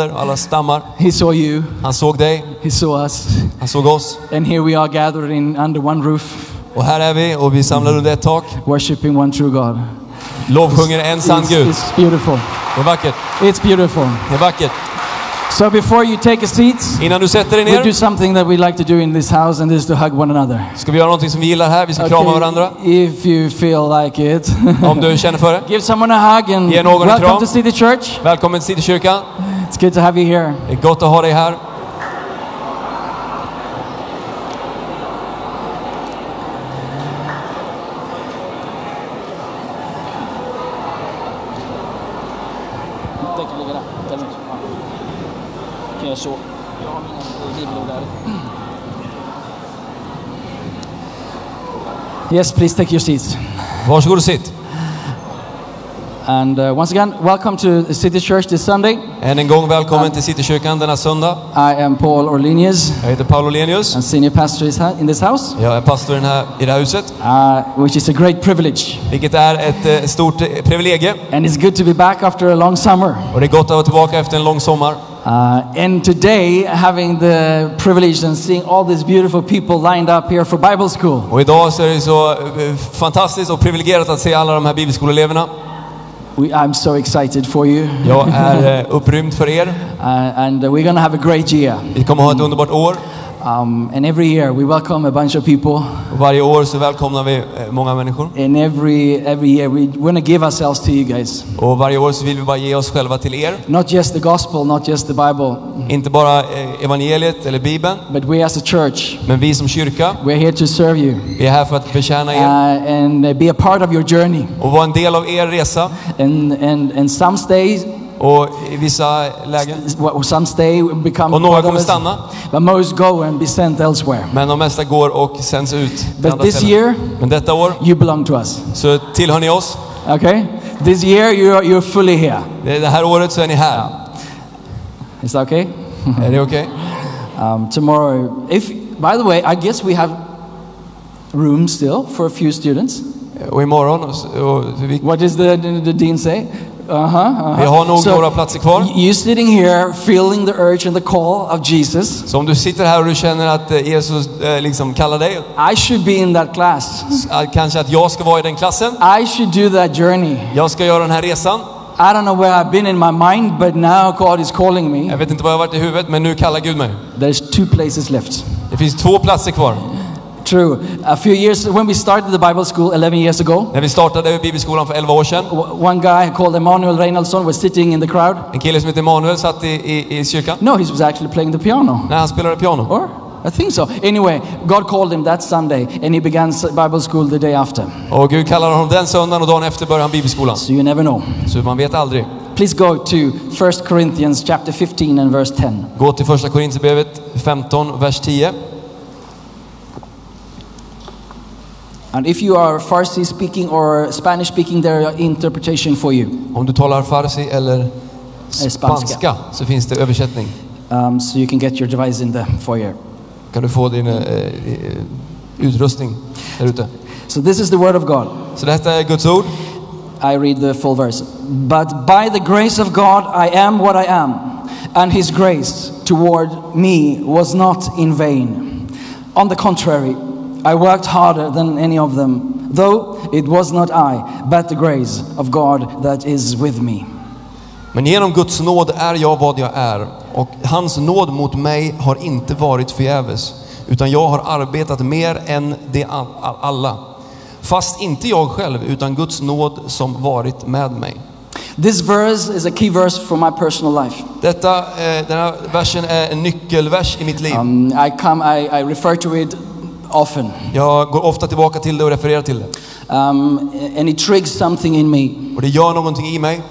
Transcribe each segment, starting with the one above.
Alla stammar. He saw you, Han såg dig, He saw us, han såg oss. and here we are gathered in under one roof, Och här är vi och vi samlar under ett tak. worshiping one true God. Lovsjunger en sann Gud. it's beautiful. Det är vackert. It's beautiful. Det är vackert. So before you take a seat, Innan du sätter dig we do ner something that we like to do in this house, and this is to hug one another. ska vi göra någonting som vi gillar här. Vi ska krama varandra. if you feel like it, Om du känner för det. give someone a hug and Ge någon en welcome kram. to City Church. Välkommen till Citykyrkan. It's good to have you here. Det är gott att ha dig här. Yes, please take your seats. Varsågod och sitt. And uh, once again, welcome to City Church this Sunday. Än en gång välkommen till Citykyrkan denna söndag. I am Paul Orlenius, Jag heter Paolo Lenius. and senior pastor in this house, Jag är pastor här, i det här huset. uh, which is a great privilege. Vilket är ett eh, stort eh, privilegium. And it's good to be back after a long summer. Och det är gott att vara tillbaka efter en lång sommar. Uh, and today, having the privilege and seeing all these beautiful people lined up here for Bible school. Och idag så är det så eh, fantastiskt och privilegierat att se alla de här bibelskoleeleverna. We, I'm so excited for you. Jag är eh, upprymd för er. Uh, and uh, we're to have a great year. Vi kommer ha ett underbart år. Um, and every year, we welcome a bunch of people. Varje år så välkomnar vi eh, många människor. And every, every year, we want to give ourselves to you guys. Och varje år så vill vi bara ge oss själva till er. Not just the gospel, not just the Bible, Inte bara eh, evangeliet eller bibeln, but we as a church, men vi som kyrka. we're here to serve you. Vi är här för att betjäna uh, er and uh, be a part of your journey. och vara en del av er resa. And, and, and some stay, Och i vissa lägen, some stay become och några kommer stanna. but most go and be sent elsewhere. Men de mesta går och sänds ut But this year, Men detta år you belong to us. så tillhör ni oss. Okay? This year, you're, you're fully here. Det här året så är ni här. Is that okay? Är det okej? Um, tomorrow, if, by the way, I guess we have room still for a few students. Och imorgon, och, och vi, What does the, the, the dean say? Uh-huh, uh-huh. vi har nog några platser kvar. You sitting here feeling the urge and the call of Jesus. Så om du sitter här och du känner att eh, Jesus eh, liksom kallar dig, I should be in that class. eh, kanske att jag ska vara i den klassen. I should do that journey. Jag ska göra den här resan. I don't know where I've been in my mind, but now God is calling me. Jag vet inte var jag har varit i huvudet, men nu kallar Gud mig. There's two places left. Det finns två platser kvar. True. A few years when we started the Bible school 11 years ago, När vi startade bibelskolan för 11 år sedan, one guy called Emmanuel Reinaldsson was sitting in the crowd. en kille som heter Emanuel satt i, i, i kyrkan. No, he was actually playing the piano. När han spelade piano. Or? I think so. Anyway, God called him that Sunday and he began Bible school the day after. Och Gud kallade honom den söndagen och dagen efter började han bibelskolan. So you never know. Så man vet aldrig. Please go to 1 Corinthians chapter 15 and verse 10. Gå till första Korinthierbrevet 15, vers 10. And if you are Farsi speaking or Spanish speaking, there are interpretation for you. Om du talar farsi eller spanska. spanska så finns det översättning. Um, so you can get your device in the foyer. Kan du få din eh, eh, utrustning där ute. So this is the word of God. Så detta är Guds ord. I read the full verse. But by the grace of God, I am what I am, and His grace toward me was not in vain. On the contrary, I worked harder than any of them, though it was not I, but the grace of God that is with me. Men genom Guds nåd är jag vad jag är och hans nåd mot mig har inte varit förgäves utan jag har arbetat mer än de alla. Fast inte jag själv utan Guds nåd som varit med mig. This verse is a key verse for my personal life. Detta, eh, den här versen är en nyckelvers i mitt liv. Um, I come, I, I refer to it often, Jag går ofta tillbaka till det och refererar till det. um, and it triggers something in me. Och det gör någonting i mig.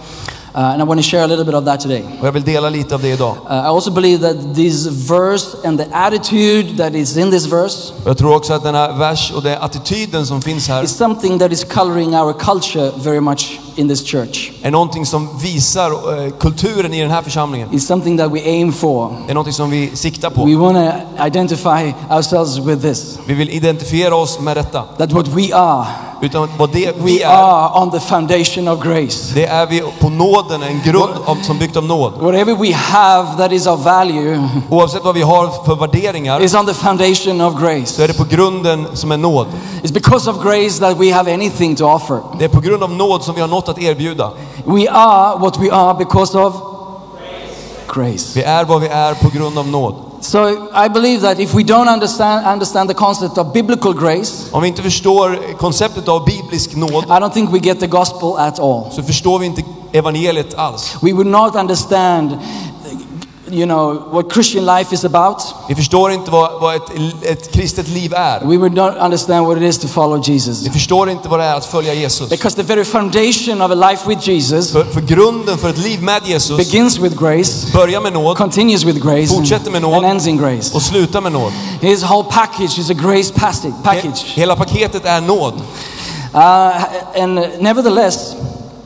Uh, and I want to share a little bit of that today. Och jag vill dela lite av det idag. Uh, I also believe that this verse and the attitude that is in this verse jag tror också att den här vers och den attityden som finns här is something that is coloring our culture very much in this church. är någonting som visar eh, kulturen i den här församlingen. It's something that we aim for. Är någonting som vi siktar We på. want to identify ourselves with this. Vi vill identifiera oss med detta. That what we are, Utan vad det vi we är, are on the foundation of grace. det är vi på nåden, en grund av, som byggt av nåd. Whatever we have that is of value Oavsett vad vi har för värderingar is on the foundation of så grace. är det på grunden som är nåd. It's because of grace that we have anything to offer. Det är på grund av nåd som vi har något att erbjuda. We are what we are because of grace. Vi är vad vi är på grund av nåd. So I believe that if we don't understand understand the concept of biblical grace, Om vi inte förstår konceptet av biblisk nåd I don't think we get the gospel at all. så förstår vi inte evangeliet alls. We would not understand you know what Christian life is about. Vi förstår inte vad, vad ett, ett kristet liv är. We would not understand what it is to follow Jesus. Vi förstår inte vad det är att följa Jesus. Because the very foundation of a life with Jesus För, för grunden för ett liv med Jesus begins with grace, börjar med nåd continues with grace, Fortsätter med nåd. and ends in grace. och slutar med nåd. His whole package is a grace package. Hela paketet är nåd. Uh, and nevertheless,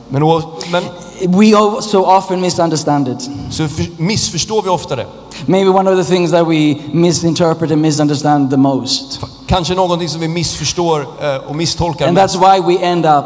Men, men we so often misunderstand it. så för, missförstår vi ofta det. Maybe one of the things that we misinterpret and misunderstand the most. Kanske någonting som vi missförstår eh, och misstolkar And mest. that's why we end up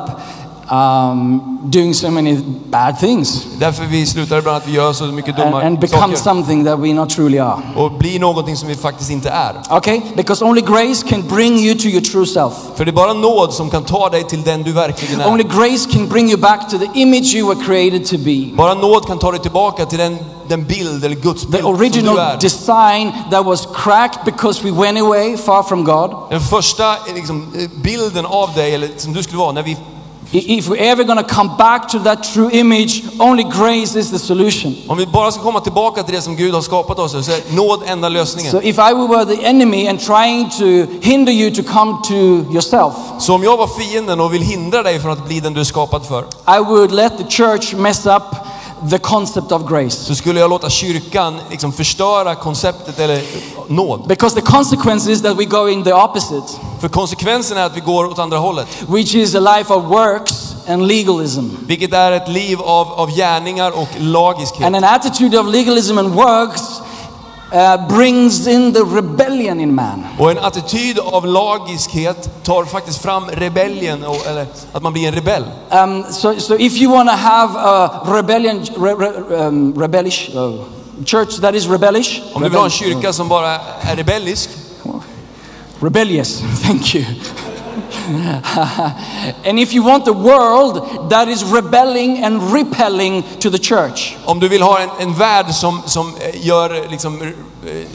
um, doing so many bad things Därför vi slutar ibland att vi gör så mycket dumma and become saker. something that we not truly are. Och blir någonting som vi faktiskt inte är. Okay? Because only grace can bring you to your true self. För det är bara nåd som kan ta dig till den du verkligen Only är. grace can bring you back to the image you were created to be. Bara nåd kan ta dig tillbaka till den, den bild eller gudsbild The som du original är. design that was cracked because we went away far from God. Den första eh, liksom, eh, bilden av dig, eller som du skulle vara, när vi, If we're ever going to come back to that true image, only grace is the solution. om vi bara ska komma tillbaka till det som Gud har skapat oss så är nåd enda lösningen. So if I were the enemy and trying to hinder you to come to yourself, Så om jag var fienden och vill hindra dig från att bli den du är skapad för, I would let the church mess up the concept of grace. så skulle jag låta kyrkan liksom förstöra konceptet eller nåd. Because the consequence is that we go in the opposite, För konsekvensen är att vi går åt andra hållet. which is a life of works and legalism. Vilket är ett liv av, av gärningar och lagiskhet. And an attitude of legalism and works uh, brings in the rebellion in man. Och en attityd av lagiskhet tar faktiskt fram rebellion, och- eller att man blir en rebell. Um, so, so if you want to have a rebellion, re, re, um, rebellish uh, church that is rebellish, Om du vill ha en kyrka som bara är rebellisk, rebellious, thank you. and if you want the world that is rebelling and repelling to the church, om du vill ha en, en värld som, som eh, gör liksom, eh,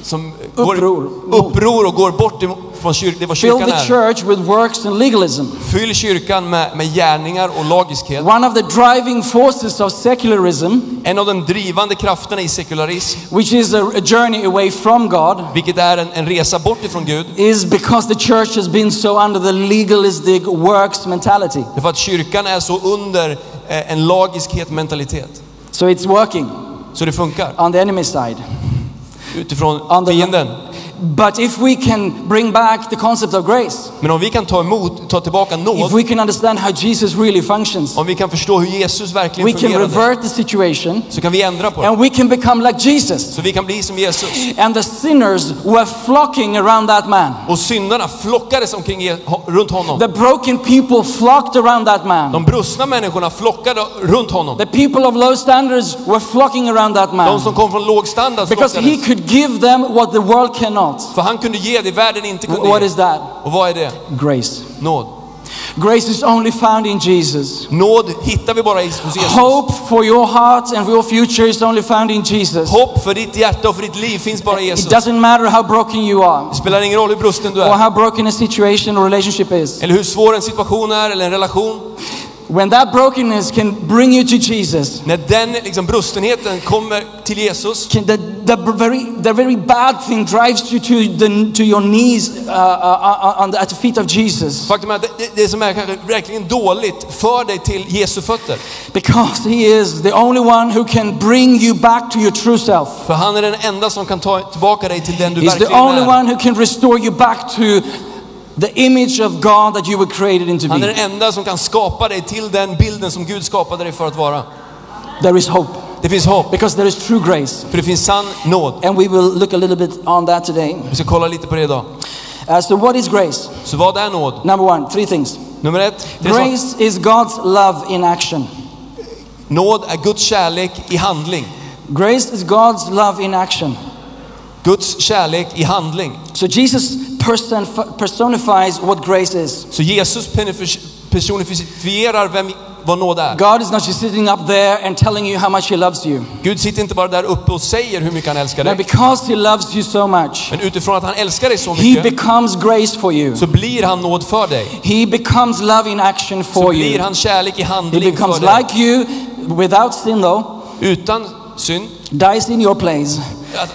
som går Uppror. uppror och går bort från kyr, det vad fill kyrkan the är. church with works and legalism. Fyll kyrkan med, med gärningar och lagiskhet. One of the driving forces of secularism, En av de drivande krafterna i sekularism, which is a, a journey away from God, vilket är en, en resa bort ifrån Gud, is because the church has been so under the legalistic works mentality. det är för att kyrkan är så under eh, en lagiskhet mentalitet. So it's working Så det funkar on the enemy side. utifrån On the- fienden. But if we can bring back the concept of grace, Men om vi kan ta emot, ta tillbaka if nåd, we can understand how Jesus really functions, om vi kan förstå hur Jesus we verkligen can fungerade, revert the situation så kan vi ändra på det. and we can become like Jesus. Så vi kan bli som Jesus. And the sinners were flocking around that man. Och syndarna flockades omkring Je- ho- runt honom. The broken people flocked around that man. De brustna människorna flockade runt honom. The people of low standards were flocking around that De man som kom från låg standard because he flockades. could give them what the world cannot. För han kunde ge det världen inte kunde What ge. is that? Och vad är det? Grace. Nåd. Grace is only found in Jesus. Nåd hittar vi bara hos Jesus. Hope for your heart and for your future is only found in Jesus. Hopp för ditt hjärta och för ditt liv finns bara i It Jesus. doesn't matter how broken you are Det spelar ingen roll hur brusten du or är. how broken a situation or relationship is. Eller hur svår en situation är eller en relation. when that brokenness can bring you to Jesus, när den liksom brustenheten kommer till Jesus, can the, the very the very bad thing drives you to the to your knees uh, uh, on the, at the feet of Jesus faktum är att det, det som är kanske verkligen dåligt för dig till Jesu fötter. because He is the only one who can bring you back to your true self. För han är den enda som kan ta tillbaka dig till den du He's the verkligen only är. one who can restore you back to the image of God that you were created into Han är den enda som kan skapa dig till den bilden som Gud skapade dig för att vara. There is hope Det finns hopp, because there is true grace. för det finns sann nåd. And we will look a little bit on that today. Vi ska kolla lite på det idag. Uh, so, what is grace? Så vad är nåd? Number one, three things. Nummer ett. Grace is God's love in action. nåd är Guds kärlek i handling. Grace is God's love in action. Guds kärlek i handling. So, Jesus person, personifies what grace is. Så Jesus personifierar vem, vad nåd är. God is not just sitting up there and telling you how much He loves you. Gud sitter inte bara där uppe och säger hur mycket han älskar dig. because He loves you so much, Men utifrån att han älskar dig så He mycket becomes grace for you. så blir han nåd för dig. He becomes love in action Så for blir you. han kärlek i He handling becomes för dig. like you without sin, though, Utan synd. dies in your place, Att-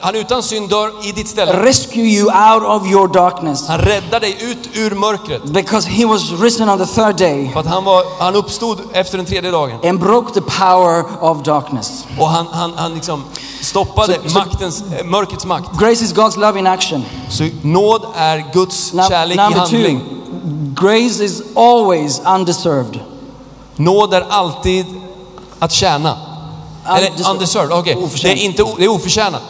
Han utan synd dör i ditt ställe. rescue you out of your darkness. Han räddar dig ut ur mörkret. Because He was risen on the third day För att han, var, han uppstod efter den tredje dagen. and broke the power of darkness. Och han, han, han liksom stoppade så- maktens, eh, mörkrets makt. Grace is God's love in action. Så nåd är Guds Num- kärlek i handling. two, grace is always undeserved. Nåd är alltid att tjäna. Eller Undeserved. okej. Det Oförtjänt. är inte o- det är oförtjänat.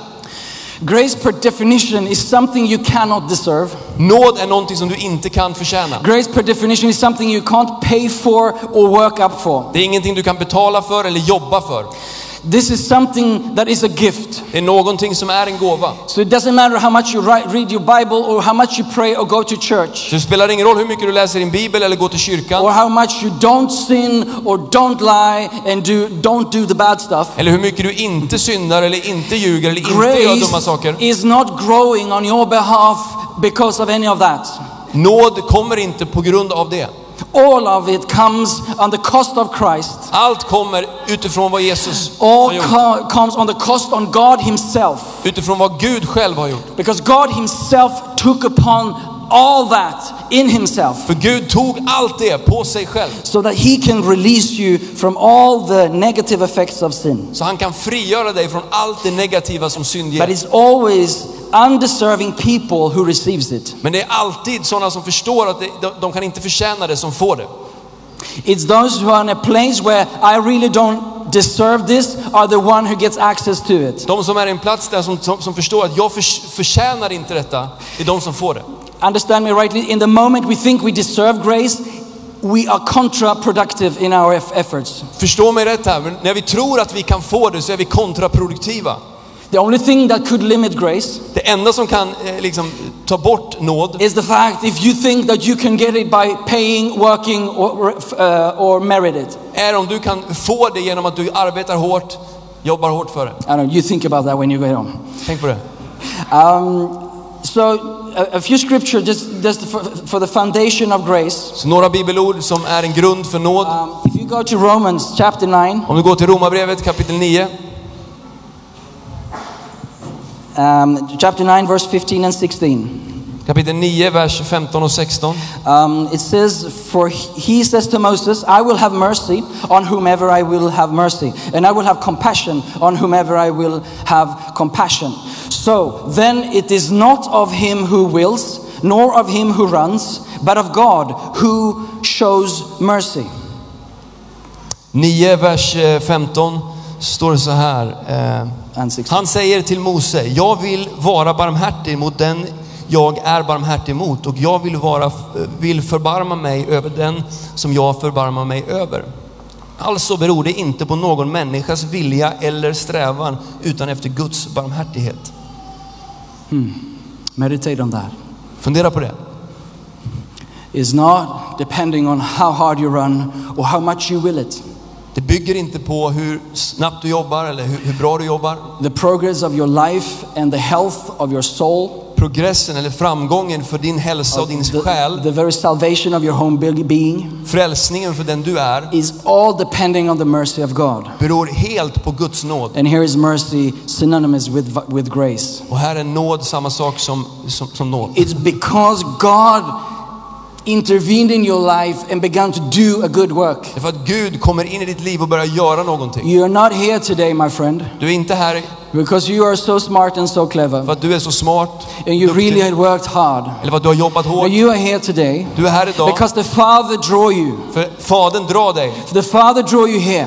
Grace, per definition, is something you cannot deserve. Nåd är någonting som du inte kan förtjäna. Grace, per definition, is something you can't pay for or work up for. Det är ingenting du kan betala för eller jobba för. This is something that is a gift. Det är någonting som är en gåva. So it doesn't matter how much you read your Bible or how much you pray or go to church Så det spelar ingen roll hur mycket du läser din bibel eller går till kyrkan. or how much you don't sin or don't lie and do, don't do the bad stuff. Eller hur mycket du inte syndar eller inte ljuger eller inte gör dumma Grace saker. is not growing on your behalf because of any of that. Nåd kommer inte på grund av det. All of it comes on the cost of Christ. Allt kommer utifrån vad Jesus har All gjort. co- comes on the cost on God Himself. Utifrån vad Gud själv har gjort. Because God Himself took upon all that in Himself För Gud tog allt det på sig själv. so that He can release you from all the negative effects of sin. Så han kan frigöra dig från allt det negativa som synd But ger. it's always undeserving people who receives it. Men det är alltid sådana som förstår att det, de, de kan inte förtjäna det som får det. It's those who are in a place where I really don't deserve this are the one who gets access to it. De som är i en plats där som, som, som förstår att jag förs, förtjänar inte detta, det är de som får det. Understand me rightly, in the moment we think we deserve grace, we are counterproductive in our eff- efforts. Förstå mig rätt här, men när vi tror att vi kan få det så är vi kontraproduktiva. The only thing that could limit grace Det enda som kan eh, liksom, ta bort nåd is the fact if you think that you can get it by paying, working, or, uh, or merit it. är om du kan få det genom att du arbetar hårt, jobbar hårt för det. I don't know, you think about that when you go home. Tänk på det. Um, so, a, a few scripture just, just for, for the foundation of grace. Så några bibelord som är en grund för nåd. Um, if you go to Romans chapter 9, Om du går till Romarbrevet kapitel 9, um, chapter 9, verse 15 and 16. kapitel 9, vers 15 och 16. Um, it says, For he says to Moses, I will have mercy on whomever I will have mercy, and I will have compassion on whomever I will have compassion. So then it is not of him who wills, nor of him who runs, but of God who shows mercy. 9, vers eh, 15 står det så här. Eh, And 16. han säger till Mose, jag vill vara barmhärtig mot den jag är barmhärtig mot och jag vill, vara, vill förbarma mig över den som jag förbarmar mig över. Alltså beror det inte på någon människas vilja eller strävan utan efter Guds barmhärtighet. Meditate on that. Fundera på det. Is not depending on how hard you run or how much you will it. Det bygger inte på hur snabbt du jobbar eller hur, hur bra du jobbar. The progress of your life and the health of your soul progressen eller framgången för din hälsa och din the, själ, the very salvation of your home be- being, frälsningen för den du är, is all depending on the mercy of God. beror helt på Guds nåd. And here is mercy synonymous with, with grace. Och här är nåd samma sak som, som, som nåd. It's because God intervened in your life and began to do a good work. Det är för att Gud kommer in i ditt liv och börjar göra någonting. You're not here today, my friend, Du är inte här because you are so smart and so för clever, att du är så smart, and you duktig, really had worked hard. eller för att du har jobbat hårt. But you are here today Du är här idag because the Father drew you. för Fadern drar dig. The Father drew you here.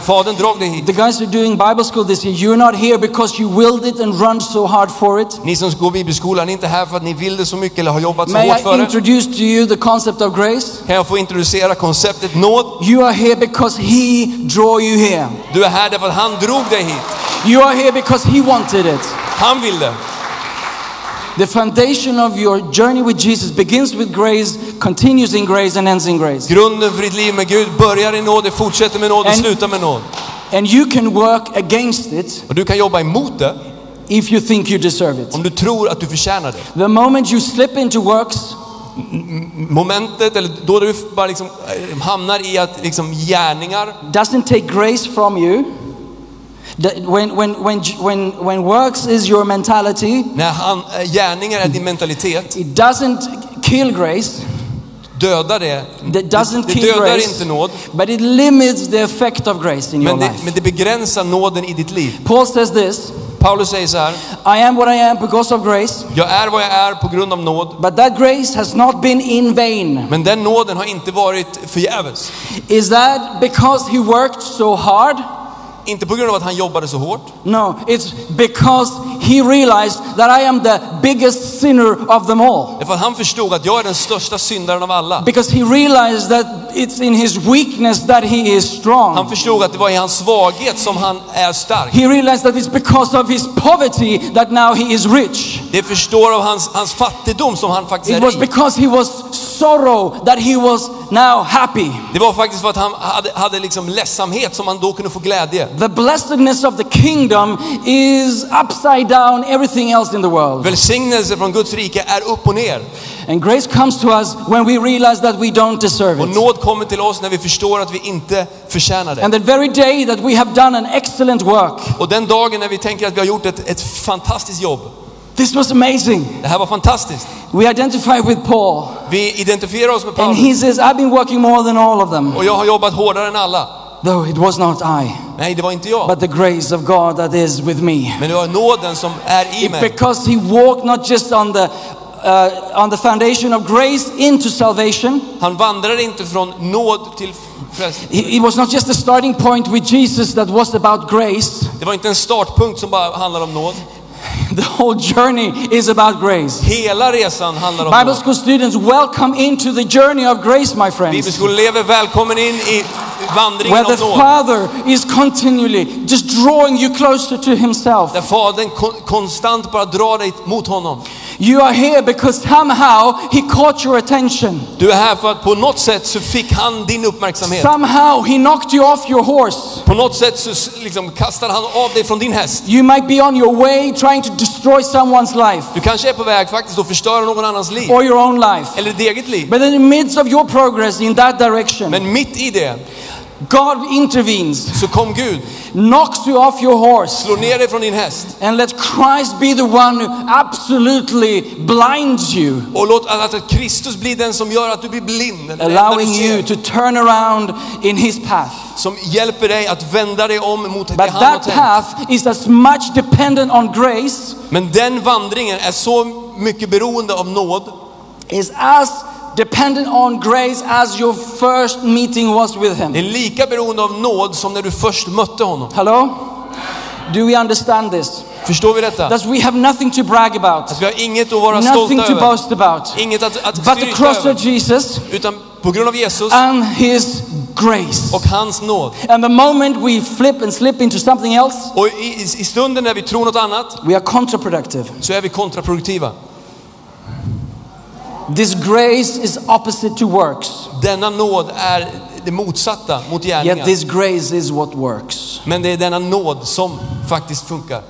Fadern drog dig hit. The guys who are doing Bible school this year, you're not here because you willed it and run so hard for it. Ni som går bibelskolan, är inte här för att ni vill det så mycket eller har jobbat så May hårt I för det. introduce to you the concept of grace? Kan jag få introducera konceptet nåd? You are here because He drew you here. Du är här därför att han drog dig hit. You are here because He wanted it. Han vill det. The foundation of your journey with Jesus begins with grace, continues in grace, and ends in grace. Grunden för ditt liv med Gud börjar i nåd, det fortsätter med nåd och And- slutar med nåd. And you can work against it Och du kan jobba emot det if you think you deserve it. om du tror att du förtjänar det. The moment you slip into works, Momentet, eller då du bara liksom eh, hamnar i att liksom gärningar doesn't take grace from you. When, when, when, when, when works is your mentality, När han, eh, gärningar är din mentalitet, it doesn't kill grace, dödar det. that doesn't Det, det dödar grace, inte nåd, but it limits the effect of grace in your men det, life. men det begränsar nåden i ditt liv. Paul says this Paulus säger så här, I am what I am because of grace, jag är vad jag är på grund av nåd, but that grace has not been in vain. men den nåden har inte varit förgäves. Is that because he worked so hard? Inte på grund av att han jobbade så hårt, No, it's because he realized that I am the biggest sinner of them all. det är för att han förstod att jag är den största syndaren av alla. Because he realized that it's in his weakness that he is Han strong. förstod att det var i hans svaghet som han är stark. He realized that it's because of his poverty that now he is rich. Det förstår av hans, hans fattigdom som han faktiskt It är was rik. because he was sorrow that he was now happy. Det var faktiskt för att han hade, hade liksom ledsamhet som han då kunde få glädje. The blessedness of the kingdom is upside down everything else in the world. Välsignelse från Guds rike är upp och ner. And grace comes to us when we realize that we don't deserve Och it. nåd kommer till oss när vi förstår att vi inte förtjänar det. And the very day that we have done an excellent work, Och den dagen när vi tänker att vi har gjort ett, ett fantastiskt jobb. this was amazing. Det här var fantastiskt. We identify with Paul, Vi identifierar oss med and Paulus. he says, I've been working more than all of them. Och jag har jobbat hårdare än alla. Though it was not I, Nej, det var inte jag. but the grace of God that is with me. Men det var nåden som är i mig. Because he walked not just on the uh, on the foundation of grace into salvation. Han vandrade inte från nåd till It was not just a starting point with Jesus that was about grace. Det var inte en startpunkt som bara handlar om nåd. The whole journey is about grace. Hela resan handlar om Bible school students, welcome into the journey of grace, my friends. Bibelskoleelever, välkommen in i vandringen Where the. Father is continually just drawing you closer to Himself. Där Fadern kon- konstant bara drar dig mot honom. You are here because somehow He caught your attention. Du är här för att på något sätt så fick han din uppmärksamhet. Somehow He knocked you off your horse. På något sätt så liksom kastade han av dig från din häst. You might be on your way trying to destroy someone's life Du kanske är på väg faktiskt att förstöra någon annans liv. or your own life. Eller ditt eget liv. But in the midst of your progress in that direction, Men mitt i det God intervenes, så kom Gud, knocks you off your horse, slår ner dig från din häst and let Christ be the one who absolutely blinds you, och låt att Kristus blir den som gör att du blir blind. det allowing you to turn around in His path. Som hjälper dig att vända dig om mot det But han har that tänkt. path is as much dependent on grace Men den vandringen är så mycket beroende av nåd. is as dependent on grace as your first meeting was with Det him. är lika beroende av nåd som när du först mötte honom. Hello? Do we understand this? Förstår vi detta? That we have nothing to brag about, Att vi har inget att vara nothing stolta to över. boast about, Inget att, att but the cross of över. Jesus Utan på grund av Jesus and His grace. och hans nåd. And the moment we flip and slip into something else, Och i, i, i stunden när vi tror något annat we are counterproductive. så är vi kontraproduktiva. This grace is opposite to works, Denna nåd är det motsatta mot yet gärningar. this grace is what works. Men det är denna nåd som faktiskt funkar.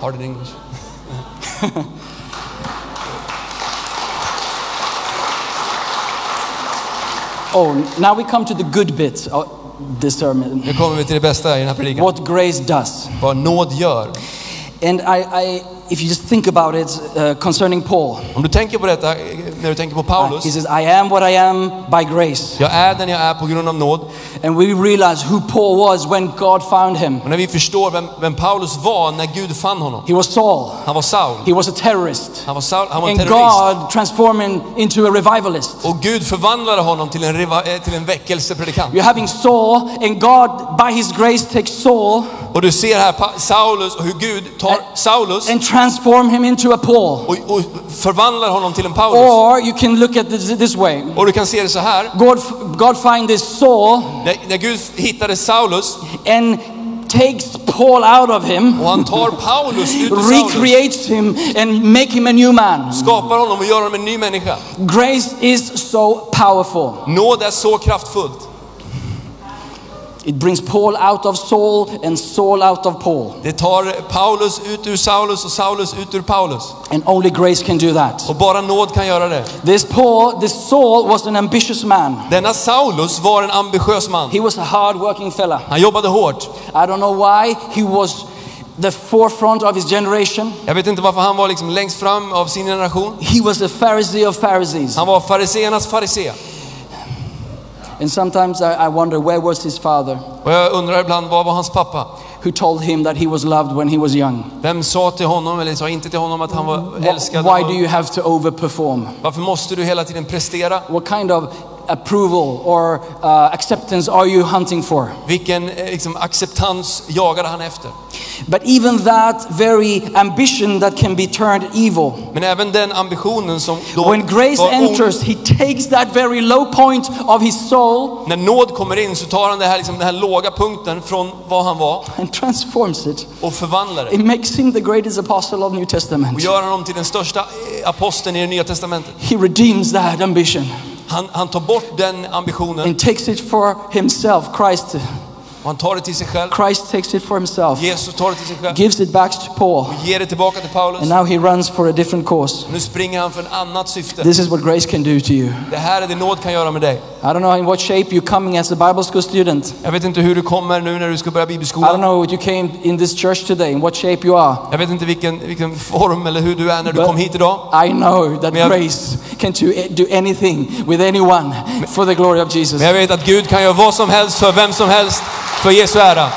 Hard in English. Oh, now we come to the good bit of this sermon. Nu kommer vi till det bästa i den här predikan. What grace does. Vad nåd gör. And I, I if you just think about it uh, concerning Paul, Om du tänker på detta, eh, när du tänker på uh, Paulus. he says, I am what I am by grace. Jag är den jag är på grund av nåd. And we realize who Paul was when God found him. Och när vi förstår vem, vem Paulus var när Gud fann honom. He was Saul, Han var Saul. he was a terrorist. Han var, Saul, han var And terrorist. God transformed him into a revivalist. Och Gud förvandlade honom till en, eh, till en väckelsepredikant. You're having Saul, and God, by his grace, takes Saul Och du ser här Saulus och hur Gud tar Saulus and transform him into a Paul. och, och förvandlar honom till en Paulus. Or you can look at this this way. Och du kan se det så här. God, God find this Saul När, när Gud hittade Saulus and takes Paul out of him, och han tar Paulus ut recreates him, and make him a new man. Skapar honom och gör honom en ny människa. Grace is so powerful. Nåd är så kraftfullt. It brings Paul out of Saul and Saul out of Paul. Det tar Paulus ut ur Saulus och Saulus ut ur Paulus. And only grace can do that. Och bara nåd kan göra det. This Paul, this Saul was an ambitious man. Denna Saulus var en ambitiös man. He was a hard-working fella. Han jobbade hårt. I don't know why he was the forefront of his generation. Jag vet inte varför han var liksom längst fram av sin generation. He was the Pharisee of Pharisees. Han var fariseernas farisé. And sometimes I, I wonder where was his father Och jag undrar ibland, vad var hans pappa? who told him that he was loved when he was young? Vem sa till honom, eller sa inte till honom att han var älskad? Why do you have to overperform? Varför måste du hela tiden prestera? What kind of approval or uh, acceptance are you hunting for? Vilken eh, liksom, acceptans jagade han efter? But even that very ambition that can be turned evil. Men även den ambitionen som då When grace var enters, he takes that very low point of his soul när nåd kommer in så tar han det här, liksom, den här låga punkten från vad han var and transforms it. och förvandlar det. It makes him the greatest apostle of New Och Testament. gör honom till den största eh, aposteln i det nya testamentet. He redeems that ambition han, han tar bort den ambitionen and takes it for himself. Christ, han tar det till sig själv. Christ takes it for himself, Jesus tar det till sig själv. gives it back to Paul, Ger det tillbaka till Paulus. and now he runs for a different course. Nu springer han för ett annat syfte. This is what grace can do to you. Det här är det nåd kan göra med dig. I don't know in what shape you're coming as a Bible school student. Jag vet inte hur du kommer nu när du ska börja I don't know what you came in this church today, in what shape you are. Jag vet inte vilken, vilken form eller hur du är när du But kom hit idag. I know that jag- grace can do anything with anyone for the glory of Jesus. Men jag vet att Gud kan göra vad som helst för vem som helst för Jesu ära.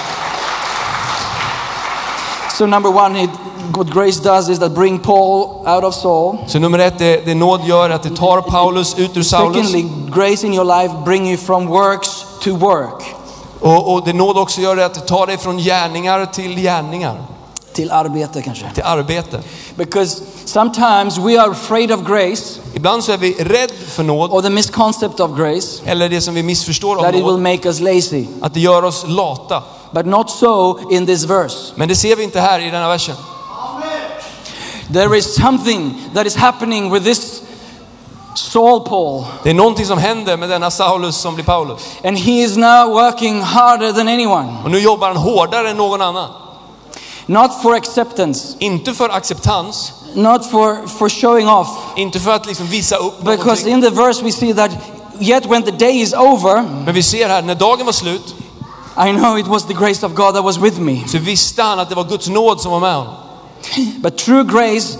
So number one, it, what grace does is that bring Paul out of Saul. Så nummer ett, det, det nåd gör att det tar Paulus ut ur Saulus. Secondly, grace in your life bring you from works to work. Och, och det nåd också gör det att det tar dig från gärningar till gärningar. Till arbete kanske. Till arbete. Because sometimes we are afraid of grace Ibland så är vi rädd för nåd, or the misconcept of grace eller det som vi missförstår om that it will nåd, make us lazy. att det gör oss lata. But not so in this verse. Men det ser vi inte här i denna versen. There is something that is happening with this Saul Paul. Det är någonting som händer med denna Saulus som blir Paulus. And he is now working harder than anyone. Och nu jobbar han hårdare än någon annan. Not for acceptance, Inte för acceptans, not for, for showing off. inte för att liksom visa upp Because någonting. in the verse we see that yet when the day is over, Men vi ser här, när dagen var slut I know it was the grace of God that was with me. så visste han att det var Guds nåd som var med honom. But true grace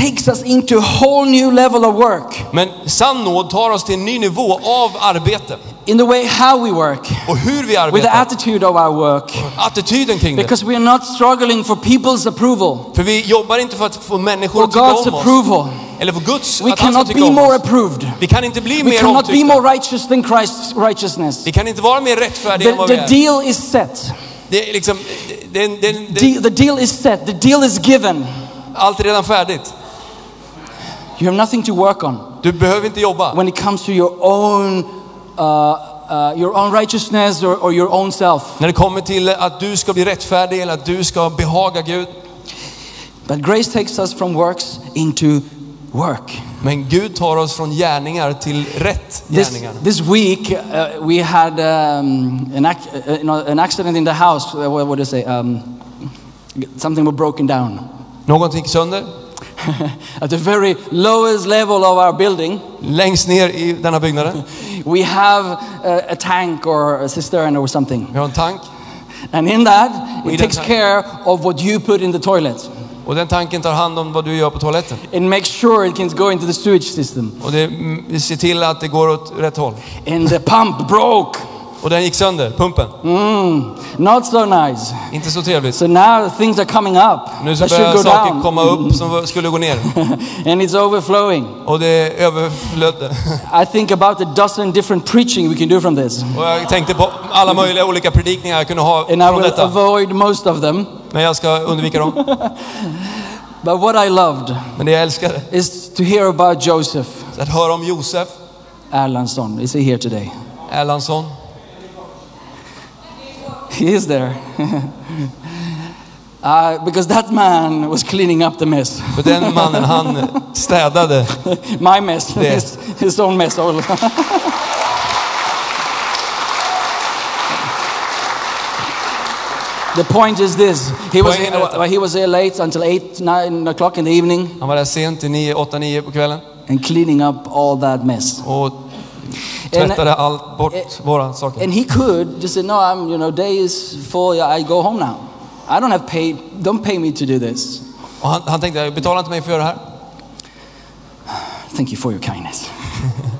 takes us into a whole new level of work. Men sann nåd tar oss till en ny nivå av arbete. In the way how we work, Och hur vi with the arbetar. attitude of our work. Attityden kring det. Because we are not struggling for people's approval För vi jobbar inte för att få människor or att tycka God's om oss. approval. Eller för Guds, We att han ska cannot tycka be om more oss. approved. Vi kan inte bli We mer cannot be more omtyckta. righteous than Christ's righteousness. Vi kan inte vara mer rättfärdiga än The, vad vi the är. deal is set. Det är liksom, det, det, det, det, De- the deal is set. The deal is given. allt är redan färdigt. You have nothing to work on Du behöver inte jobba. when it comes to your own, uh, uh, your own righteousness or, or your own self. När det kommer till att du ska bli rättfärdig eller att du ska behaga Gud. But grace takes us from works into work. Men Gud tar oss från gärningar till rätt This, gärningar. this week uh, we had um, an, ac- uh, an accident in the house. What what do you say? Um, Something was broken down. Någonting sönder. At the very lowest level of our building, Längst ner i denna byggnaden. we have a, a tank or a cistern or something. Vi har en tank. And in that, it takes care of what you put in the toilet. Och den tanken tar hand om vad du gör på toaletten. It makes sure it can go into the sewage system. Och det mm, det ser till att det går åt rätt håll. And the pump broke. Och den gick sönder, pumpen. Not so nice. Inte så trevligt. So now things are coming up. Nu så börjar saker down. komma upp som skulle gå ner. and it's overflowing. Och det överflödde. I think about a dozen different preaching we can do from this. Och jag tänkte på alla möjliga olika predikningar jag kunde ha And I från will detta. avoid most of them. Men jag ska undvika dem. But what I loved Men det jag älskade, is to hear about Joseph att höra om Josef Erlandsson. Is he here today? Erlandsson. He is there. uh, because that man was cleaning up the mess. För den mannen, han städade. My mess. His, his own mess. all- the point is this. He was, Poängen he was here late until 8, 9 o'clock in the evening Han var där sent till 9, 8, 9 på kvällen. and cleaning up all that mess. Och tvättade allt bort, våra saker. And he could just say, no, I'm, you know, day is full. I go home now. I don't have paid, don't pay me to do this. Och han, han tänkte, betala inte mig för att göra det här. Thank you for your kindness.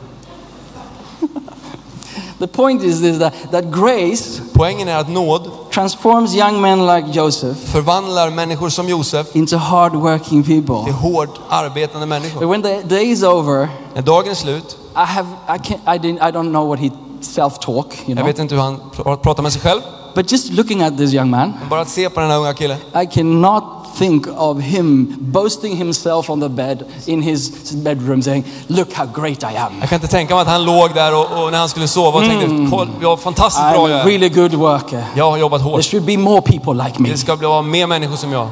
the point is this that, that grace Poängen är att nåd transforms young men like Joseph förvandlar människor som Josef into hardworking till people. hårt arbetande But människor. when the day is over, När dagen är slut, I have I can't I didn't I don't know what he self-talk, you jag vet inte hur han pr- pratar med sig själv, But just looking at this young man, bara att se på den här unga killen. I cannot think of him boasting himself on the bed in his bedroom saying, "Look how great I am. Jag kan inte tänka mig att han låg där och, och när han skulle sova och tänkte, kolla, jag fantastiskt bra jag är. really good worker. Jag har jobbat There hårt. should be more people like me." Det ska bli mer människor som jag.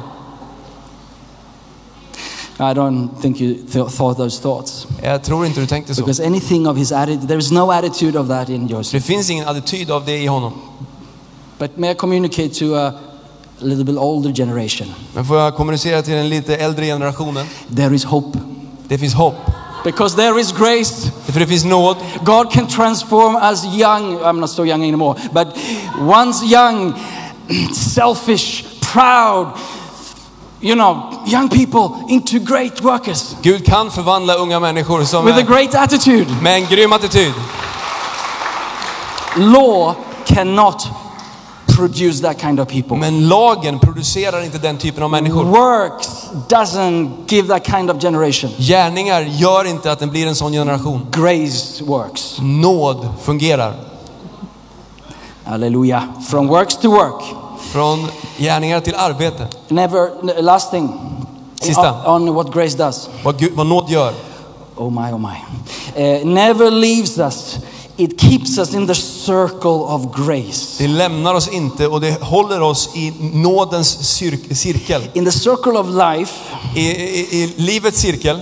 I don't think you th- thought those thoughts. Jag tror inte du tänkte så. Because anything of his attitude, there is no attitude of that in Joseph. Det finns ingen attityd av det i honom. But may I communicate to a little bit older generation? Men får jag kommunicera till den lite äldre generationen? There is hope. Det finns hopp. Because there is grace. För det finns nåd. God can transform us young, I'm not so young anymore, but once young, selfish, proud, you know, young people into great workers Gud kan förvandla unga människor som with a great attitude. med en grym attityd. Law cannot produce that kind of people. Men lagen producerar inte den typen av människor. Works doesn't give that kind of generation. Gärningar gör inte att den blir en sån generation. Grace works. Nåd fungerar. Hallelujah. From works to work. Från gärningar till arbete. Never, last thing. Sista. On, on what grace does. Vad, Gud, vad nåd gör. Oh my, oh my. Uh, never leaves us. It keeps us in the circle of grace. Det lämnar oss inte och det håller oss i nådens cir- cirkel. In the circle of life, I, i, I livets cirkel,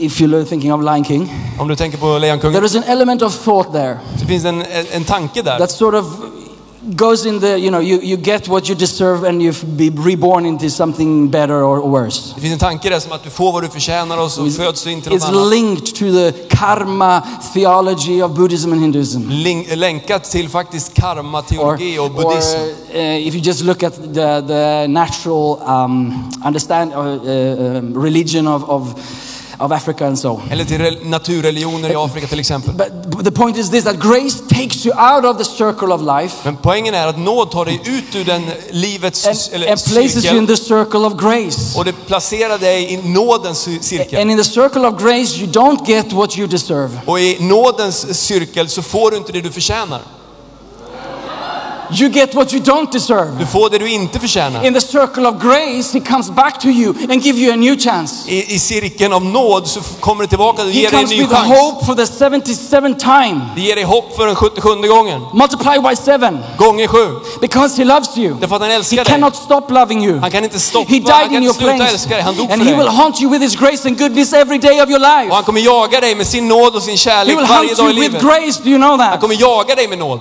if you're thinking of Lion King, om du tänker på Lejonkungen, there is an element of thought there så finns en, en tanke där. that sort of goes in the, you know, you, you get what you deserve and you be reborn into something better or worse. Det finns en tanke där som att du får vad du förtjänar och så föds du in till något It's linked to the karma theology of Buddhism and Hinduism. Link, länkat till faktiskt karma, teologi och or, buddhism. uh, if you just look at the, the natural um, understand uh, uh, um, religion of, of, of Africa and so. Eller till rel- naturreligioner i Afrika till exempel. But the point is this: that grace takes you out of the circle of life Men poängen är att nåd tar dig ut ur den livets and, eller and places you in the circle of grace. och det placerar dig i nådens cirkel. And in the circle of grace, you don't get what you deserve. Och i nådens cirkel så får du inte det du förtjänar. You get what you don't deserve. Du får det du inte förtjänar. In the circle of grace, He comes back to you and give you a new chance. I, I cirkeln av nåd så kommer det tillbaka och He ger dig en comes ny with a chans. hope for the 77th time. Det ger dig hopp för den 77 gången. Multiply by seven. Gånger sju. Because he loves you. Därför att han He älskar dig. cannot stop loving you. Han kan inte stoppa, He han died kan in inte your sluta place. älska dig. Han dog And för he will dig. haunt you with his grace and goodness every day of your Och life. han kommer jaga dig med sin nåd och sin He kärlek will varje hunt dag i you with livet. grace. Do you know Han that? kommer jaga dig med nåd.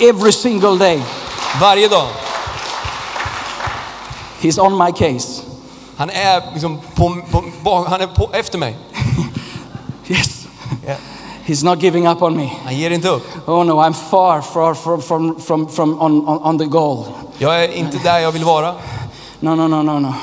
Every single day. Varje dag. He's on my case. Han är liksom på, på, bak- han är på, efter mig. Yes. Ja. He's not giving up on me. Han ger inte upp. Oh no, I'm far, far from, from, from, from on, on, on the goal. Jag är inte där jag vill vara. No, no, no, no, no.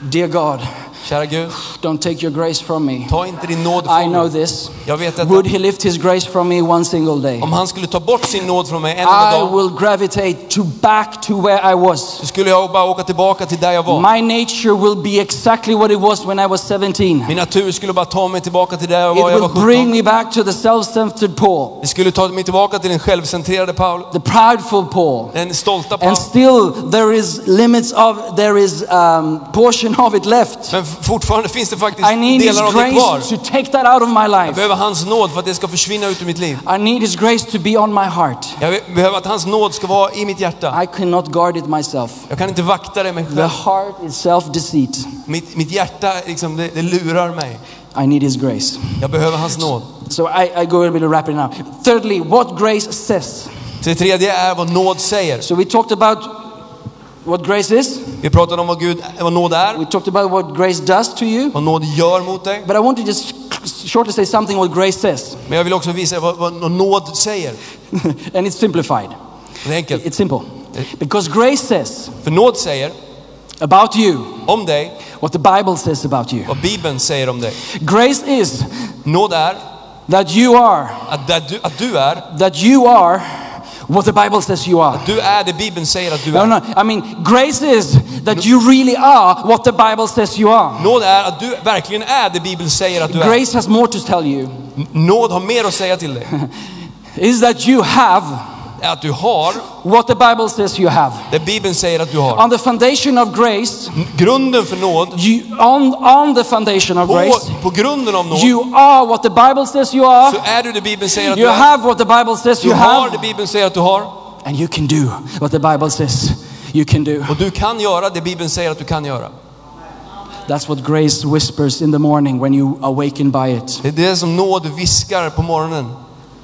Dear God, Kära Gud, don't take your grace from me. ta inte din nåd I från know mig. this. Jag vet detta. Would he lift his grace from me one single day? Om han skulle ta bort sin nåd från mig en enda I dag, will gravitate to back to where I was. så skulle jag bara åka tillbaka till där jag var. My nature will be exactly what it was when I was 17. Min natur skulle bara ta mig tillbaka till där jag It var, jag var will bring 17. me back to the self-centered Paul, Det skulle ta mig tillbaka till den självcentrerade Paul. the prideful Paul. Den stolta Paul. And still there is limits of, there is um, portion of it left. Men fortfarande finns det faktiskt I need his delar av det kvar. grace to take that out of my Jag life. behöver hans nåd för att det ska försvinna ut ur mitt liv. I need his grace to be on my heart. Jag behöver att hans nåd ska vara i mitt hjärta. I cannot guard it myself. Jag kan inte vakta det mig The själv. heart is self-deceit. Mitt, mitt hjärta liksom, det, det lurar mig. I need his grace. Jag behöver hans nåd. So I, I go a bit of wrap it now. Thirdly, what grace says. Det tredje är vad nåd säger. So we talked about what grace is. Vi pratade om vad, Gud, vad nåd är, We talked about what grace does to you. vad nåd gör mot dig. But I want to just shortly say something what grace says. Men jag vill också visa vad, vad nåd säger. and it's simplified. Det är enkelt. It's simple. Eh. Because grace says För nåd säger about you om dig what the Bible says about you. vad Bibeln säger om dig. Grace is Nåd är that you are, att, där du, att du är, that you are what the Bible says you are. du är det Bibeln säger att du No, är. no, I mean, grace is that you really are what the Bible says you are. Nåd är att du verkligen är det Bibeln säger att du är. Grace has more to tell you. Nåd har mer att säga till dig. Is that you have att du har what the Bible says you have. det Bibeln säger att du har. On the foundation of grace, Grunden för nåd, you, on, on the foundation of på, grace, på grunden av nåd, you are what the Bible says you så are. är du det Bibeln säger att du You är. have what the Bible says Du you har have. det Bibeln säger att du har. And you can do what the Bible says you can do. Och du kan göra det Bibeln säger att du kan göra. That's what grace whispers in the morning when you awaken by it. Det är det som nåd viskar på morgonen.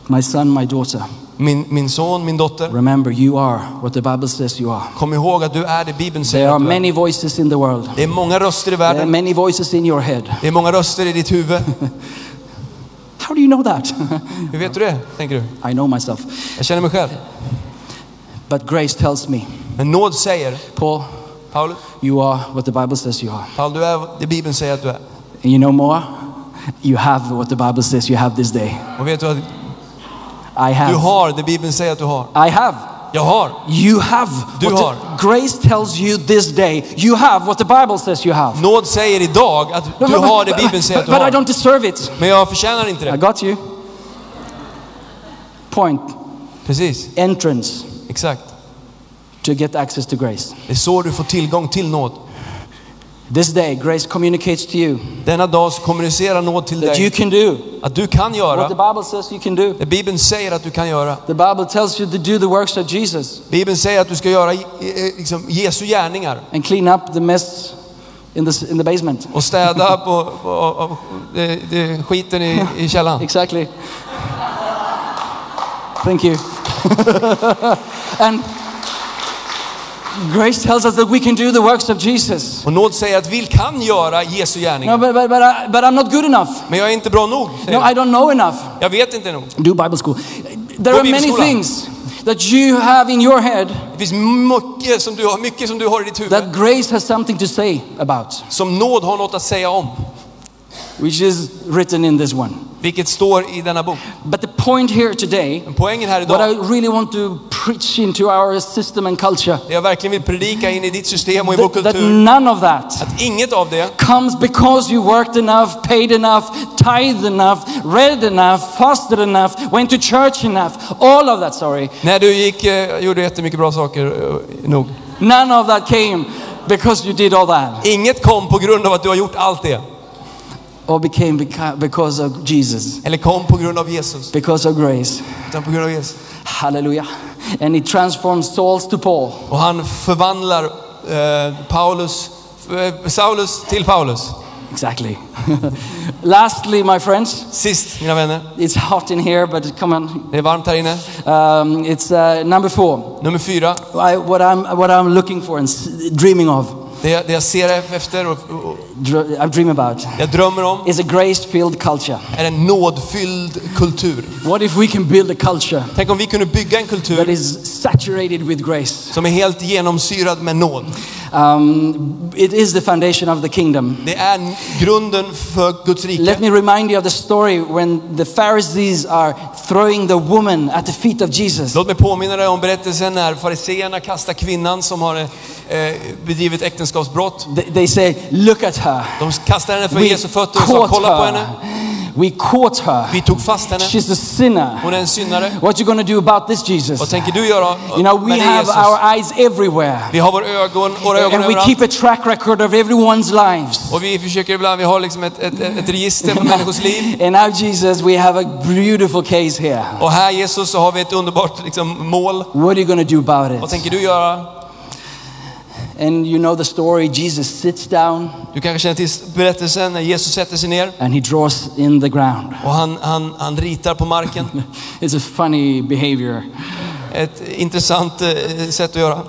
My son, my daughter, Min, min son, min dotter, remember you are what the Bible says you are. kom ihåg att du är det Bibeln säger There are many voices in the world. Det är många röster i There are världen. many voices in your head. Det är många röster i ditt huvud. How do you know that? Hur vet du det, tänker du? I know myself. Jag känner mig själv. But grace tells me, Men nåd säger, Paul, Paulus, you are what the Bible says you are. Paul, du är det Bibeln säger att du är. And you know more? You have what the Bible says you have this day. Och vet du att I du have. har det Bibeln säger att du har? I have. Jag har. You have. Du what har. the- grace tells you this day. You have what the Bible says you have. Nåd säger idag att du but- har det but- Bibeln säger att du But I har. don't deserve it. Men jag förtjänar inte I det. got you. Point. Precis, Entrance exakt. to get access to grace. Det är så du får tillgång till nåd. This day, grace communicates to you Denna dag så kommunicerar nåd till that you dig can do att du kan what the göra Bible says you can do. det Bibeln säger att du kan göra. The Bible tells you to do the works of Jesus Bibeln säger att du ska göra eh, liksom, Jesu gärningar and clean up the mess in the, in the basement. och städa på, på, på det, det, skiten i, i källaren. Exactly. Thank you. and grace tells us that we can do the works of Jesus. Och nåd säger att vi kan göra Jesu No, gärningar. but, but, but, I, but I'm not good enough. Men jag är inte bra nog. No. I don't know enough. Jag vet inte nog. Do Bible school. There are many things that you have in your head Det finns mycket som du har, mycket som du har i ditt huvud that grace has something to say about, som nåd har något att säga om. which is written in this one. Vilket står i denna bok. But the point here today, poängen här what I idag, really want to preach into our system and culture, det jag verkligen vill predika in i ditt system och i vår that, that kultur, none of that att inget av det comes because you worked enough, paid enough, tithed enough, read enough, fasted enough, went to church enough. All of that, sorry. När du gick, eh, gjorde jättemycket bra saker, eh, nog. None of that came because you did all that Inget kom på grund av att du har gjort allt det. Or became because of Jesus, Eller kom på grund av Jesus. because of grace. Utan på grund av Jesus. Hallelujah. And it transforms souls to Paul. Och han förvandlar eh, Paulus, eh, Saulus till Paulus. Exactly. Lastly, my friends, Sist, mina vänner. it's hot in here, but come on. Det är varmt här inne. Um, it's uh, number four. Nummer fyra. I, what, I'm, what I'm looking for and dreaming of Det, det jag ser efter och, och I dream about jag drömmer om is a grace-filled culture. är en nådfylld kultur. What if we can build a culture Tänk om vi kunde bygga en that kultur is saturated with grace? som är helt genomsyrad med nåd. Um, it is the foundation of the kingdom. Det är grunden för Guds Let me remind you of the story when the Pharisees are throwing the woman at the feet of Jesus. Låt mig påminna dig om berättelsen när fariseerna kastar kvinnan som har eh, bedrivit äktenskapsbrott. They, they say, Look at her. De kastar henne för We Jesu fötter och sa kolla på her. henne. We caught her. Vi tog fast henne. She's a sinner. Hon är en syndare. What you gonna do about this, Jesus? Vad tänker du göra You know, we have Jesus? our eyes everywhere. Vi har våra ögon, våra ögon And we överallt. keep a track record of everyone's lives. Och vi försöker ibland, vi har liksom ett, ett, ett register med människors liv. And now, Jesus, we have a beautiful case here. Och här Jesus så har vi ett underbart liksom, mål. What are you gonna do about Vad it? tänker du göra? And you know the story. Jesus sits down Du kanske känner till berättelsen när Jesus sätter sig ner and he draws in the ground. och han, han, han ritar på marken. It's a funny behavior. Ett intressant eh, sätt att göra.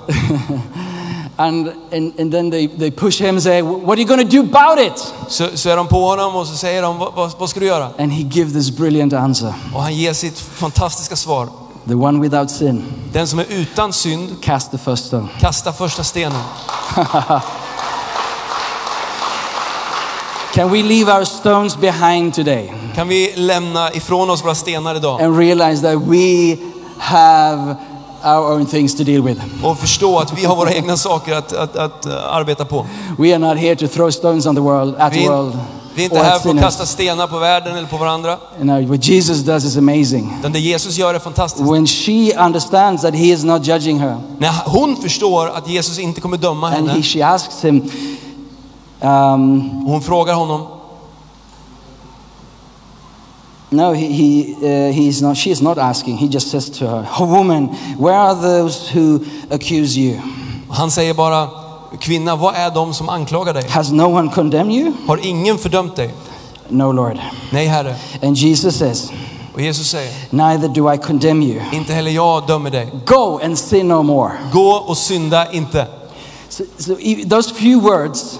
And, and, and then they, they push him and say, What are you going to do about it? Så, så är de på honom och så säger de, vad, vad, vad ska du göra? And he gives this brilliant answer Och han ger sitt fantastiska svar. The one without sin, Den som är utan synd, cast the first stone. kasta första stenen. Can we leave our stones behind today Kan vi lämna ifrån oss våra stenar idag and realize that we have our own things to deal with? och förstå att vi har våra egna saker att, att, att eh, arbeta på. We are not here to throw stones on the world, at the world, vi är inte här för att kasta stenar på världen eller på varandra. You know, what Jesus does is amazing. Utan det Jesus gör är fantastiskt. When she understands that he is not judging her, När hon förstår att Jesus inte kommer döma and he, henne she asks him, um, hon frågar honom. No, he, he, uh, he's not, she is not asking. He just says to her, oh, Woman, where are those who accuse you? Han säger bara, kvinna vad är de som anklagar dig? Has no one condemned you? Har ingen fördömt dig? No, Lord. Nej Herre. And Jesus says, Och Jesus säger, Neither do I condemn you. inte heller jag dömer dig. Go and sin no more. Gå och synda inte. So, so e- those few words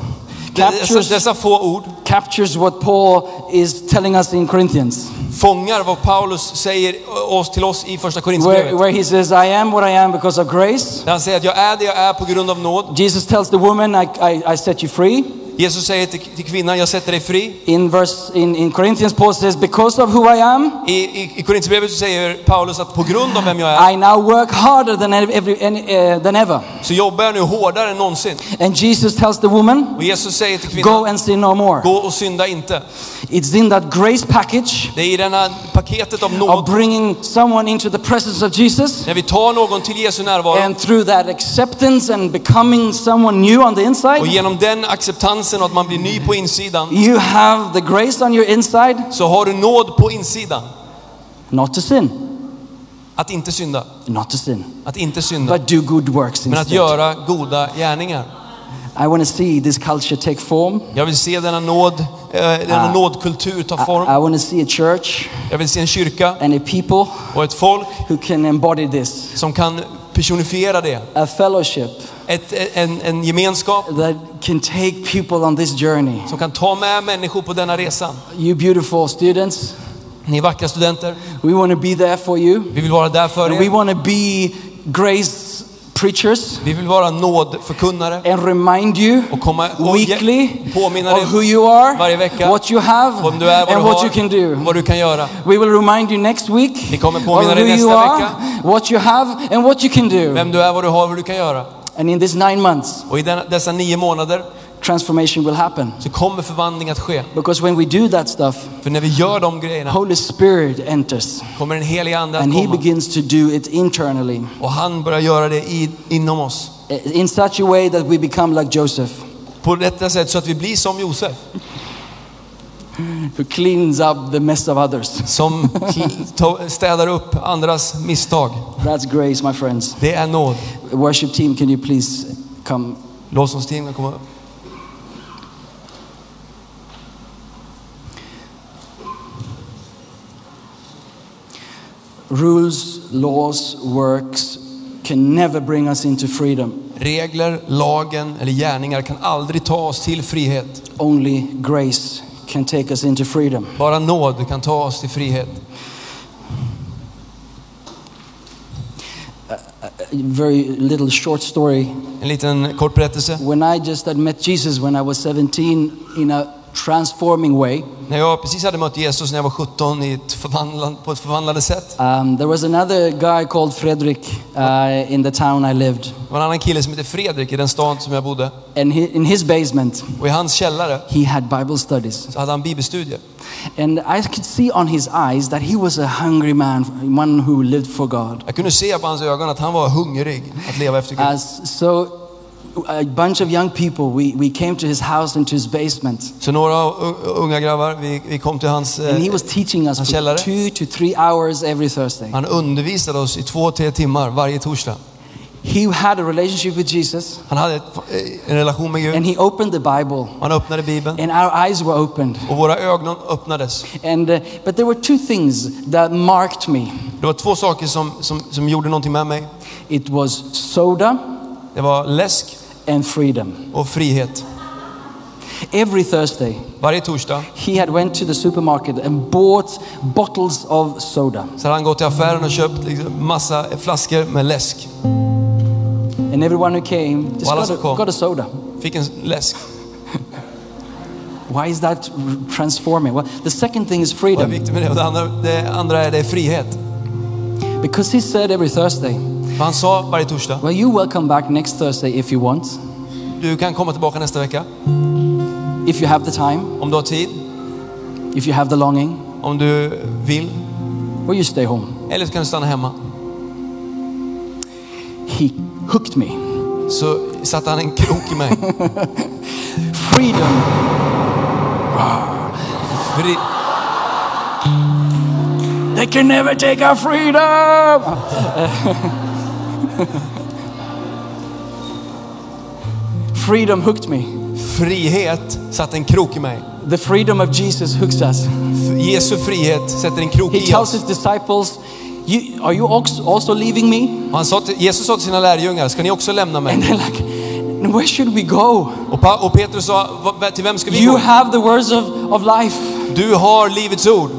Dessa, captures, dessa få ord captures what Paul is telling us in Corinthians, fångar vad Paulus säger oss till oss i första where, Korinthierbrevet. where he says, I am what I am because of grace. Där han säger att jag är det jag är på grund av nåd. Jesus tells the woman, I, I, I set you free. Jesus säger till, till kvinnan, jag sätter dig fri. In verse in, in Corinthians, Paul says, Because of who I am, I, i, i Korinthierbrevet säger Paulus att på grund av vem jag är I now work harder than, every, any, uh, than ever. så jobbar jag nu hårdare än någonsin. And Jesus tells the woman, Och Jesus säger till Go kvinnan, and sin no more. gå och synda inte. It's in that grace package Det är i denna paketet av of nåd, bringing someone into the presence of Jesus. när vi tar någon till Jesu närvaro And through that acceptance and becoming someone new on the och inside, genom den acceptansen och att man blir ny på insidan you have the grace on your inside så har du nåd på insidan. not to sin, Att inte synda. not to sin, Att inte synda. but do good works Men att instead. göra goda gärningar. I want to see this culture take form. Jag vill se denna nåd, eh, denna Ah. nådkultur ta I, I form. want to see a church Jag vill se en kyrka and a people och ett folk who can embody this. som kan personifiera det. A fellowship Ett, en, en gemenskap that can take people on this journey. som kan ta med människor på denna resan. You beautiful students, Ni vackra studenter, we want to be there for you. vi vill vara där för And we er. want to be grace preachers Vi vill vara nådförkunnare and remind you och komma och weekly påminna of dig who you are, varje vecka what you have, vem du är, vad and du what you can har, do. vad du kan göra. We will remind you next week Vi kommer of påminna dig nästa are, vecka. what you have, and what you can do. Vem du är, vad du har, vad du kan göra. And in these nine months, Och i den, dessa nio månader transformation will happen. så kommer förvandling att ske. Because when we do that stuff, För när vi gör de grejerna Holy Spirit enters kommer den heliga Ande att and He komma. begins to do it internally Och han börjar göra det i, inom oss. in such a way that we become like Joseph, På detta sätt så att vi blir som Josef. who cleans up the mess of others. Som städar upp andras misstag. That's grace, my friends. Det är nåd. Worship team, can you please come? Lovsångsteamet kommer upp. Rules, laws, works can never bring us into freedom. regler, lagen eller gärningar kan aldrig ta oss till frihet. Only grace can take us into freedom. Bara nåd kan ta oss till frihet. Very little short story. En liten kort berättelse. When I just had met Jesus when I was 17 in a transforming way, När jag precis hade mött Jesus när jag var 17 i ett på ett förvandlande sätt. um, there was another guy called Frederick uh, in the town I lived. Det var en annan kille som hette Fredrik i den stad som jag bodde. And he, in his basement, Och i hans källare he had Bible studies. så hade han bibelstudier. And I could see on his eyes that he was a hungry man, one who lived for God. Jag kunde se på hans ögon att han var hungrig att leva efter Gud. As, so, a bunch of young people, we, we came to his house and to his basement. Så några u- unga grabbar, vi, vi kom till hans... And he Eh, was teaching us for two to three hours every Thursday. Han undervisade oss i två, tre timmar varje torsdag. He had a relationship with Jesus Han hade eh, en relation med and Gud. he opened the Bible Han öppnade Bibeln and our eyes were opened. och våra ögon öppnades. And, uh, but there were two things that marked me. Det var två saker som, som, som gjorde någonting med mig. It was soda Det var läsk and freedom. och frihet. Every Thursday, Varje torsdag he had went to the supermarket and bought bottles of soda. så han gått till affären och köpt liksom massa flaskor med läsk. And everyone who came just got a, kom. got a soda. Fick en läsk. Why is that transforming? Well, the second thing is Vad är freedom. viktigt med det? Och det andra, det andra är det är frihet. Because he said every Thursday, han sa varje torsdag, well, you welcome back next Thursday if you want, du kan komma tillbaka nästa vecka if you have the time, om du har tid, if you have the longing, om du vill. or you stay home. Eller så kan du stanna hemma. He hooked me. Så satte han en krok i mig. Freedom. Fri, They can never take our freedom. freedom hooked me. frihet satte en krok i mig. The freedom of Jesus hooks us. Jesu frihet sätter en krok He i tells oss. his disciples, you, Are you also leaving me? Och Han sa till, Jesus sa till sina lärjungar, ska ni också lämna And mig? they're like, Where should we go? Och, pa, och Petrus sa, "Va- till vem ska vi You gå? have the words of, of life. Du har livets ord.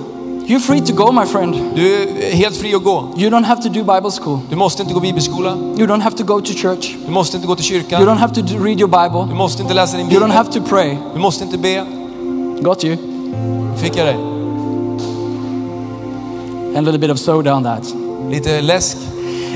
You're free to go, my friend. Du är helt fri att gå. You don't have to do Bible school. Du måste inte gå bibelskola. You don't have to go to church. Du måste inte gå till You don't have to read your Bible. Du måste inte läsa din You don't have to pray. Du måste inte be. Got you. Fick jag dig? And a little bit of soda on that. Lite läsk.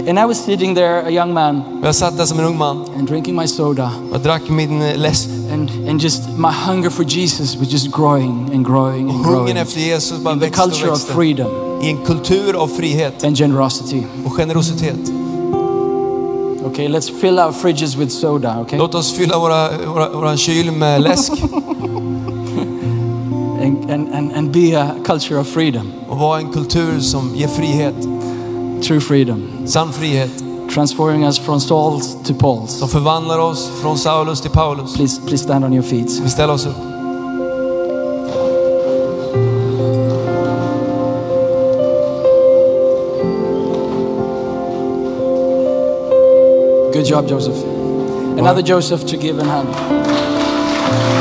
And I was sitting there, a young man, Och Jag satt där som en ung man. and drinking my soda. Jag drack min läsk. And, and just my hunger for Jesus was just growing and growing and Hungern growing. efter Jesus bara In the växte och culture of växte. freedom I en kultur av frihet and generosity. och generositet. Okay, let's fill our fridges with soda, okay? Låt oss fylla våra, våra, våra kyl med läsk And, and, and, and be a culture of freedom, och vara en kultur som ger frihet. True freedom, Sann frihet. transforming us from Sauls to Pauls. Som förvandlar oss från Saulus till Paulus. Please, please stand on your feet. Vi ställer oss upp. Good job, Joseph. Another Joseph to give a hand.